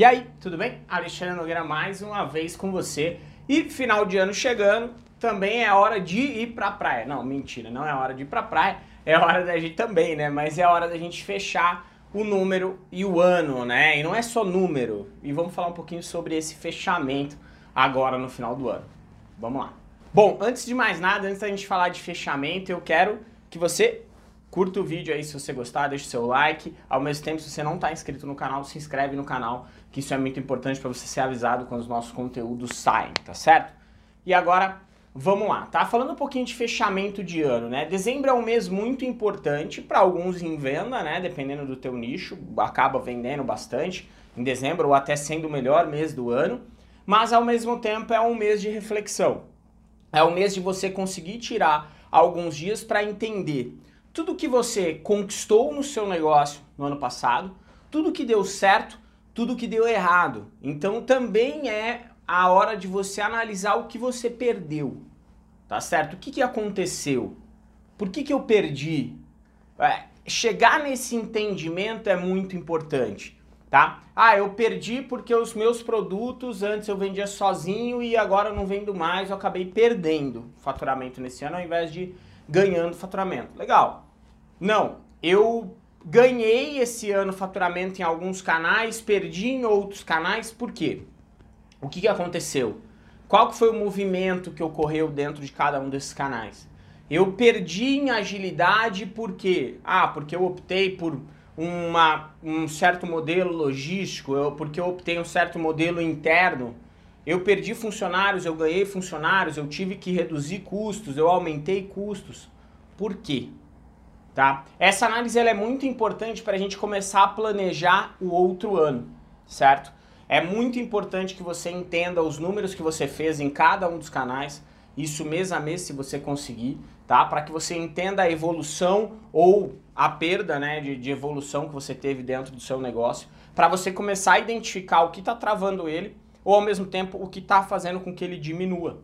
E aí, tudo bem? Alexandre Nogueira mais uma vez com você. E final de ano chegando, também é hora de ir pra praia. Não, mentira, não é hora de ir pra praia, é hora da gente também, né? Mas é hora da gente fechar o número e o ano, né? E não é só número. E vamos falar um pouquinho sobre esse fechamento agora no final do ano. Vamos lá. Bom, antes de mais nada, antes da gente falar de fechamento, eu quero que você curta o vídeo aí se você gostar, deixa o seu like. Ao mesmo tempo, se você não está inscrito no canal, se inscreve no canal, que isso é muito importante para você ser avisado quando os nossos conteúdos saem, tá certo? E agora, vamos lá, tá? Falando um pouquinho de fechamento de ano, né? Dezembro é um mês muito importante para alguns em venda, né? Dependendo do teu nicho, acaba vendendo bastante em dezembro ou até sendo o melhor mês do ano. Mas ao mesmo tempo é um mês de reflexão. É um mês de você conseguir tirar alguns dias para entender tudo que você conquistou no seu negócio no ano passado, tudo que deu certo, tudo que deu errado. Então também é a hora de você analisar o que você perdeu. Tá certo? O que, que aconteceu? Por que, que eu perdi? É, chegar nesse entendimento é muito importante tá? Ah, eu perdi porque os meus produtos antes eu vendia sozinho e agora eu não vendo mais, eu acabei perdendo faturamento nesse ano ao invés de ganhando faturamento. Legal. Não, eu ganhei esse ano faturamento em alguns canais, perdi em outros canais, por quê? O que, que aconteceu? Qual que foi o movimento que ocorreu dentro de cada um desses canais? Eu perdi em agilidade por quê? Ah, porque eu optei por uma, um certo modelo logístico, eu, porque eu optei um certo modelo interno, eu perdi funcionários, eu ganhei funcionários, eu tive que reduzir custos, eu aumentei custos. Por quê? Tá? Essa análise ela é muito importante para a gente começar a planejar o outro ano, certo? É muito importante que você entenda os números que você fez em cada um dos canais, isso mês a mês se você conseguir, tá? Para que você entenda a evolução ou a perda né, de, de evolução que você teve dentro do seu negócio, para você começar a identificar o que está travando ele ou ao mesmo tempo o que está fazendo com que ele diminua,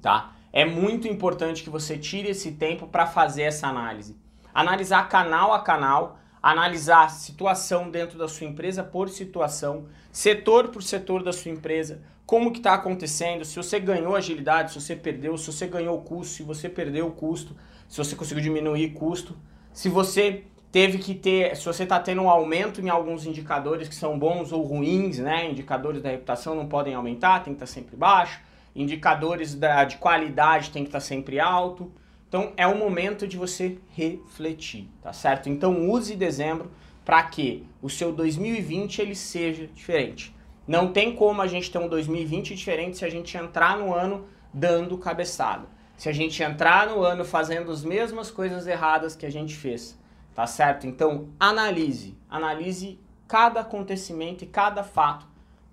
tá? É muito importante que você tire esse tempo para fazer essa análise. Analisar canal a canal, analisar situação dentro da sua empresa por situação, setor por setor da sua empresa, como que está acontecendo, se você ganhou agilidade, se você perdeu, se você ganhou custo, se você perdeu o custo, se você conseguiu diminuir custo, se você teve que ter, se você está tendo um aumento em alguns indicadores que são bons ou ruins, né? Indicadores da reputação não podem aumentar, tem que estar tá sempre baixo. Indicadores da, de qualidade tem que estar tá sempre alto. Então é o momento de você refletir, tá certo? Então use dezembro para que o seu 2020 ele seja diferente. Não tem como a gente ter um 2020 diferente se a gente entrar no ano dando cabeçada. Se a gente entrar no ano fazendo as mesmas coisas erradas que a gente fez, tá certo? Então analise, analise cada acontecimento e cada fato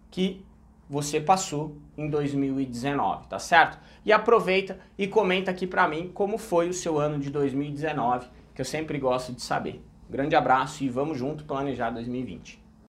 que você passou em 2019, tá certo? E aproveita e comenta aqui para mim como foi o seu ano de 2019, que eu sempre gosto de saber. Grande abraço e vamos junto planejar 2020.